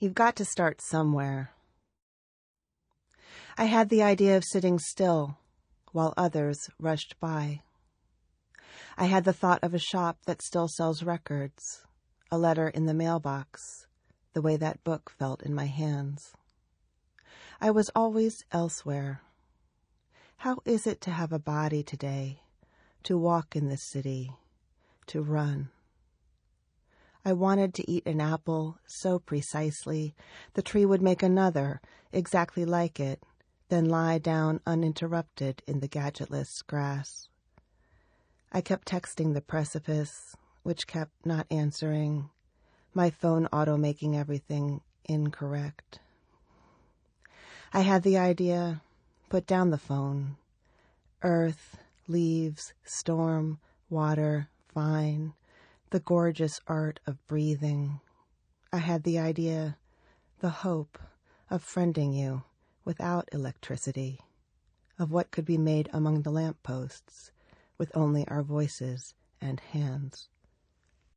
You've got to start somewhere. I had the idea of sitting still while others rushed by. I had the thought of a shop that still sells records, a letter in the mailbox, the way that book felt in my hands. I was always elsewhere. How is it to have a body today, to walk in this city, to run? I wanted to eat an apple so precisely the tree would make another exactly like it, then lie down uninterrupted in the gadgetless grass. I kept texting the precipice, which kept not answering, my phone auto making everything incorrect. I had the idea, put down the phone. Earth, leaves, storm, water, fine, the gorgeous art of breathing. I had the idea, the hope of friending you without electricity, of what could be made among the lamp posts with only our voices and hands.